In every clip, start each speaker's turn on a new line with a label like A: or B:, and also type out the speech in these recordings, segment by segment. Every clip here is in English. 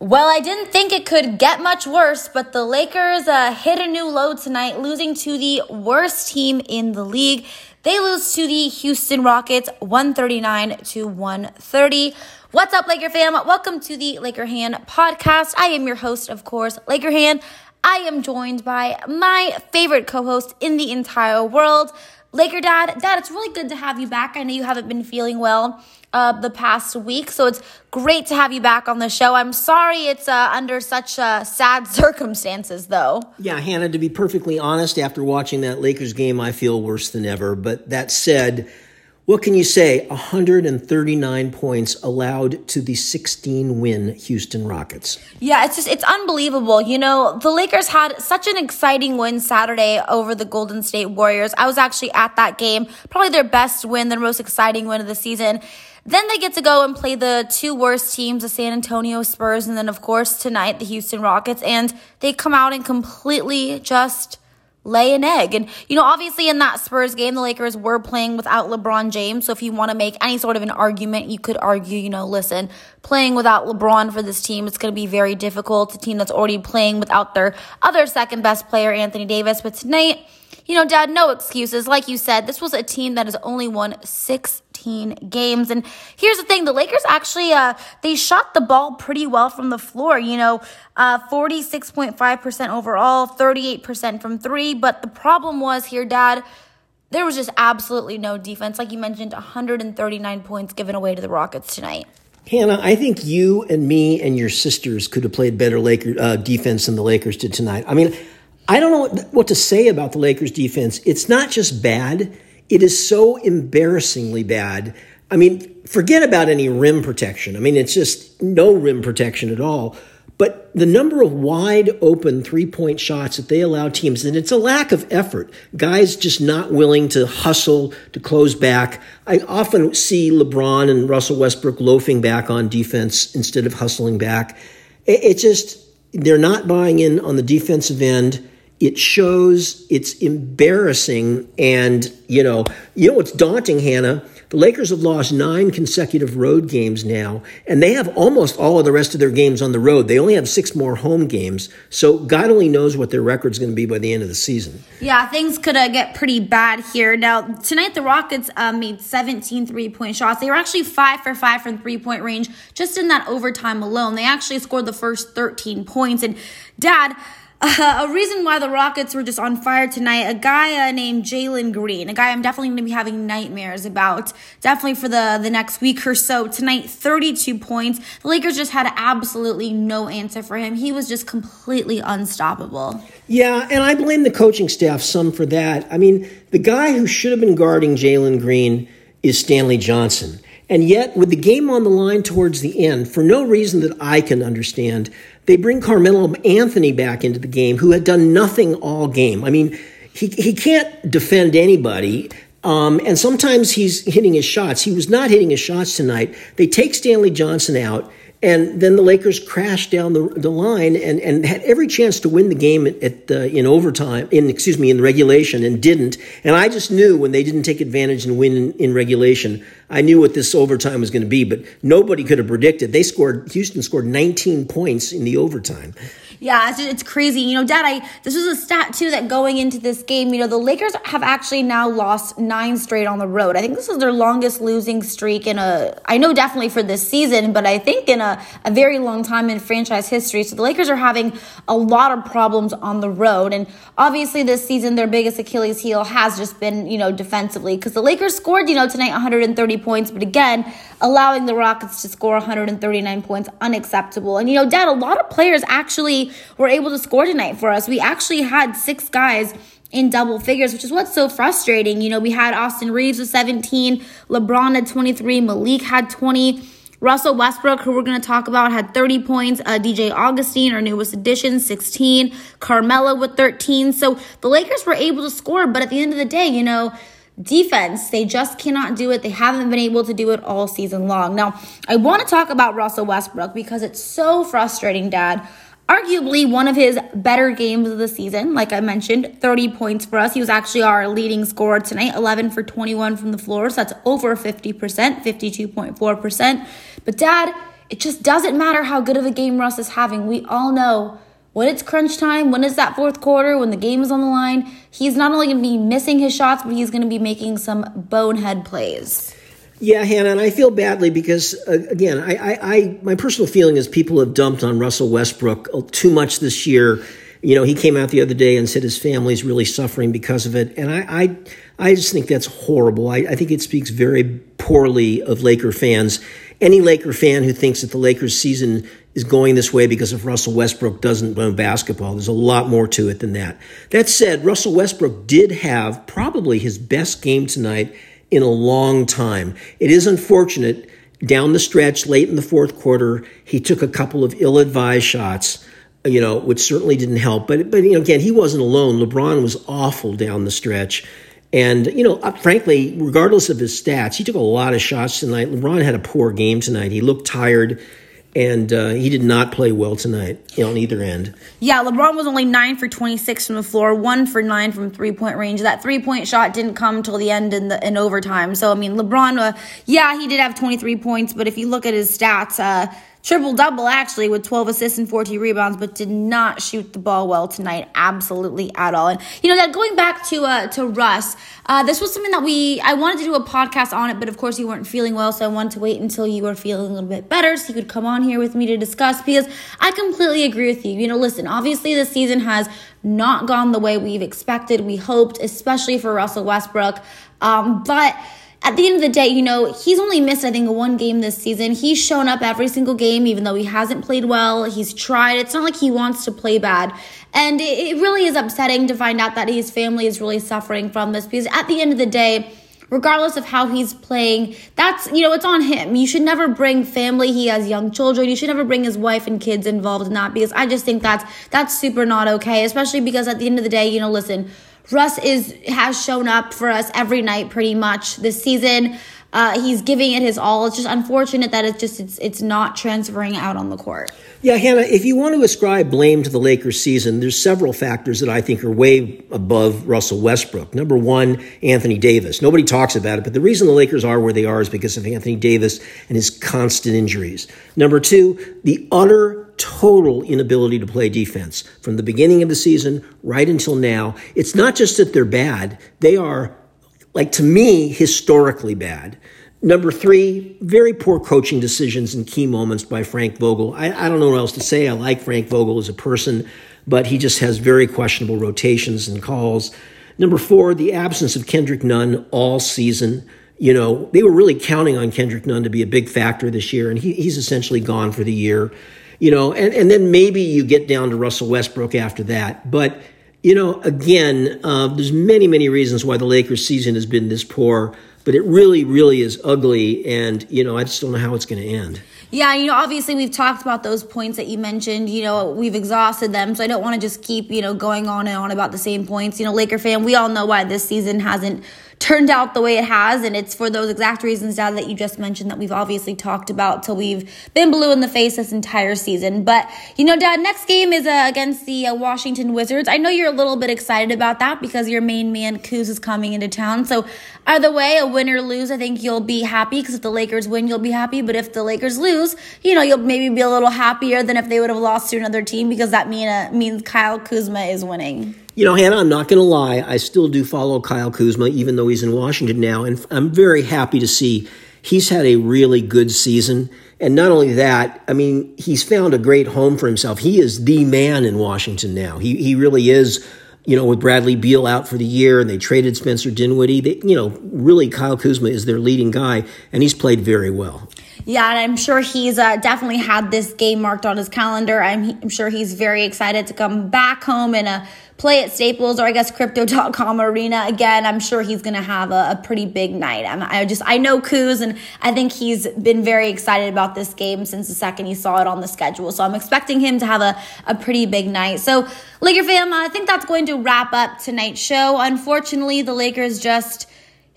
A: Well, I didn't think it could get much worse, but the Lakers uh, hit a new low tonight, losing to the worst team in the league. They lose to the Houston Rockets 139 to 130. What's up, Laker fam? Welcome to the Laker Hannah podcast. I am your host, of course, Laker Hannah. I am joined by my favorite co host in the entire world, Laker Dad. Dad, it's really good to have you back. I know you haven't been feeling well uh, the past week. So it's great to have you back on the show. I'm sorry it's uh, under such uh, sad circumstances, though.
B: Yeah, Hannah, to be perfectly honest, after watching that Lakers game, I feel worse than ever. But that said, what can you say? 139 points allowed to the 16 win Houston Rockets.
A: Yeah, it's just it's unbelievable. You know, the Lakers had such an exciting win Saturday over the Golden State Warriors. I was actually at that game, probably their best win, their most exciting win of the season. Then they get to go and play the two worst teams, the San Antonio Spurs, and then, of course, tonight, the Houston Rockets. And they come out and completely just lay an egg. And, you know, obviously in that Spurs game, the Lakers were playing without LeBron James. So if you want to make any sort of an argument, you could argue, you know, listen, playing without LeBron for this team, it's going to be very difficult. A team that's already playing without their other second best player, Anthony Davis. But tonight, you know, Dad, no excuses. Like you said, this was a team that has only won six 15 games. And here's the thing the Lakers actually, uh, they shot the ball pretty well from the floor, you know, uh, 46.5% overall, 38% from three. But the problem was here, Dad, there was just absolutely no defense. Like you mentioned, 139 points given away to the Rockets tonight.
B: Hannah, I think you and me and your sisters could have played better Laker uh, defense than the Lakers did tonight. I mean, I don't know what to say about the Lakers defense. It's not just bad. It is so embarrassingly bad. I mean, forget about any rim protection. I mean, it's just no rim protection at all. But the number of wide open three point shots that they allow teams, and it's a lack of effort. Guys just not willing to hustle, to close back. I often see LeBron and Russell Westbrook loafing back on defense instead of hustling back. It, just, they're not buying in on the defensive end it shows it's embarrassing and you know you know what's daunting hannah? The lakers have lost nine consecutive road games now and they have almost all of the rest of their games on the road. They only have six more home games. So god only knows what their record's going to be by the end of the season.
A: Yeah things could uh, get pretty bad here. Now tonight the rockets uh, made 17 three-point shots. They were actually five for five from three-point range just in that overtime alone. They actually scored the first 13 points. And dad uh, a reason why the Rockets were just on fire tonight, a guy uh, named Jalen Green, a guy I'm definitely going to be having nightmares about, definitely for the, the next week or so. Tonight, 32 points. The Lakers just had absolutely no answer for him. He was just completely unstoppable.
B: Yeah, and I blame the coaching staff some for that. I mean, the guy who should have been guarding Jalen Green is Stanley Johnson. And yet, with the game on the line towards the end, for no reason that I can understand, they bring Carmelo Anthony back into the game, who had done nothing all game. I mean, he, he can't defend anybody. Um, and sometimes he's hitting his shots. He was not hitting his shots tonight. They take Stanley Johnson out. And then the Lakers crashed down the, the line and, and had every chance to win the game at, at in overtime, in excuse me, in regulation, and didn't. And I just knew when they didn't take advantage and win in, in regulation, I knew what this overtime was going to be. But nobody could have predicted. They scored. Houston scored 19 points in the overtime.
A: Yeah, it's, it's crazy. You know, Dad, I this was a stat too that going into this game, you know, the Lakers have actually now lost nine straight on the road. I think this is their longest losing streak in a. I know definitely for this season, but I think in a a very long time in franchise history. So the Lakers are having a lot of problems on the road, and obviously this season their biggest Achilles heel has just been you know defensively because the Lakers scored you know tonight 130 points, but again allowing the Rockets to score 139 points unacceptable. And you know, Dad, a lot of players actually were able to score tonight for us. We actually had six guys in double figures, which is what's so frustrating. You know, we had Austin Reaves with 17, LeBron had 23, Malik had 20. Russell Westbrook, who we're going to talk about, had 30 points. Uh, DJ Augustin, our newest addition, 16. Carmelo with 13. So the Lakers were able to score, but at the end of the day, you know, defense, they just cannot do it. They haven't been able to do it all season long. Now, I want to talk about Russell Westbrook because it's so frustrating, Dad arguably one of his better games of the season. Like I mentioned, 30 points for us. He was actually our leading scorer tonight, 11 for 21 from the floor. So that's over 50%, 52.4%. But dad, it just doesn't matter how good of a game Russ is having. We all know when it's crunch time, when it's that fourth quarter, when the game is on the line, he's not only going to be missing his shots, but he's going to be making some bonehead plays.
B: Yeah, Hannah, and I feel badly because uh, again, I, I, I, my personal feeling is people have dumped on Russell Westbrook too much this year. You know, he came out the other day and said his family's really suffering because of it, and I, I, I just think that's horrible. I, I think it speaks very poorly of Laker fans. Any Laker fan who thinks that the Lakers season is going this way because if Russell Westbrook doesn't win basketball, there's a lot more to it than that. That said, Russell Westbrook did have probably his best game tonight in a long time. It is unfortunate down the stretch, late in the fourth quarter, he took a couple of ill-advised shots, you know, which certainly didn't help. But but you know, again, he wasn't alone. LeBron was awful down the stretch. And, you know, uh, frankly, regardless of his stats, he took a lot of shots tonight. LeBron had a poor game tonight. He looked tired and uh, he did not play well tonight you know, on either end.
A: Yeah, LeBron was only nine for twenty six from the floor, one for nine from three point range. That three point shot didn't come till the end in the in overtime. So I mean, LeBron, uh, yeah, he did have twenty three points, but if you look at his stats, uh, triple double actually with 12 assists and 14 rebounds, but did not shoot the ball well tonight, absolutely at all. And you know that going back to uh, to Russ, uh, this was something that we I wanted to do a podcast on it, but of course you weren't feeling well, so I wanted to wait until you were feeling a little bit better so you could come on here with me to discuss because I completely agree with you. You know, listen, obviously this season has not gone the way we've expected, we hoped, especially for Russell Westbrook, um, but at the end of the day, you know, he's only missed, I think, one game this season. He's shown up every single game, even though he hasn't played well. He's tried. It's not like he wants to play bad. And it, really is upsetting to find out that his family is really suffering from this because at the end of the day, regardless of how he's playing, that's, you know, it's on him. You should never bring family. He has young children. You should never bring his wife and kids involved in that because I just think that's, that's super not okay, especially because at the end of the day, you know, listen, Russ is has shown up for us every night pretty much this season. Uh, he's giving it his all. It's just unfortunate that it's just it's it's not transferring out on the court.
B: Yeah, Hannah, if you want to ascribe blame to the Lakers season, there's several factors that I think are way above Russell Westbrook. Number one, Anthony Davis. Nobody talks about it, but the reason the Lakers are where they are is because of Anthony Davis and his constant injuries. Number two, the utter total inability to play defense from the beginning of the season right until now. It's not just that they're bad, they are, like to me, historically bad. Number three, very poor coaching decisions in key moments by Frank Vogel. I, I, don't know what else to say. I like Frank Vogel as a person, but he just has very questionable rotations and calls. Number four, the absence of Kendrick Nunn all season. You know, they were really counting on Kendrick Nunn to be a big factor this year, and he, he's essentially gone for the year you know, and, and then maybe you get down to Russell Westbrook after that. But, you know, again, uh, there's many, many reasons why the Lakers season has been this poor, but it really, really is ugly. And, you know, I just don't know how it's going to end.
A: Yeah, you know, obviously we've talked about those points that you mentioned. You know, we've exhausted them, so I don't want to just keep, you know, going on and on about the same points. You know, Laker fan, we all know why this season hasn't turned out the way it has. And it's for those exact reasons, Dad, that you just mentioned that we've obviously talked about till we've been blue in the face this entire season. But, you know, Dad, next game is uh, against the uh, Washington Wizards. I know you're a little bit excited about that because your main man, Kuz, is coming into town. So, either way, a win or lose, I think you'll be happy because if the Lakers win, you'll be happy. But if the Lakers lose, you know, you'll maybe be a little happier than if they would have lost to another team because that mean, uh, means Kyle Kuzma is winning.
B: You know, Hannah, I'm not going to lie. I still do follow Kyle Kuzma, even though he's in Washington now. And I'm very happy to see he's had a really good season. And not only that, I mean, he's found a great home for himself. He is the man in Washington now. He, he really is, you know, with Bradley Beal out for the year and they traded Spencer Dinwiddie. They, you know, really Kyle Kuzma is their leading guy and he's played very well.
A: Yeah, and I'm sure he's uh, definitely had this game marked on his calendar. I'm, I'm sure he's very excited to come back home and uh, play at Staples or I guess Crypto.com Arena again. I'm sure he's going to have a, a, pretty big night. I'm, I just I know Kuz and I think he's been very excited about this game since the second he saw it on the schedule. So I'm expecting him to have a, a pretty big night. So Laker fam, I think that's going to wrap up tonight's show. Unfortunately, the Lakers just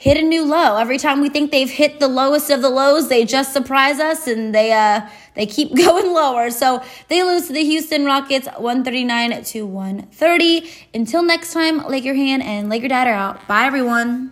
A: hit a new low. Every time we think they've hit the lowest of the lows, they just surprise us and they uh they keep going lower. So they lose to the Houston Rockets 139 to 130. Until next time, Laker Hannah and Laker Dad are out. Bye everyone.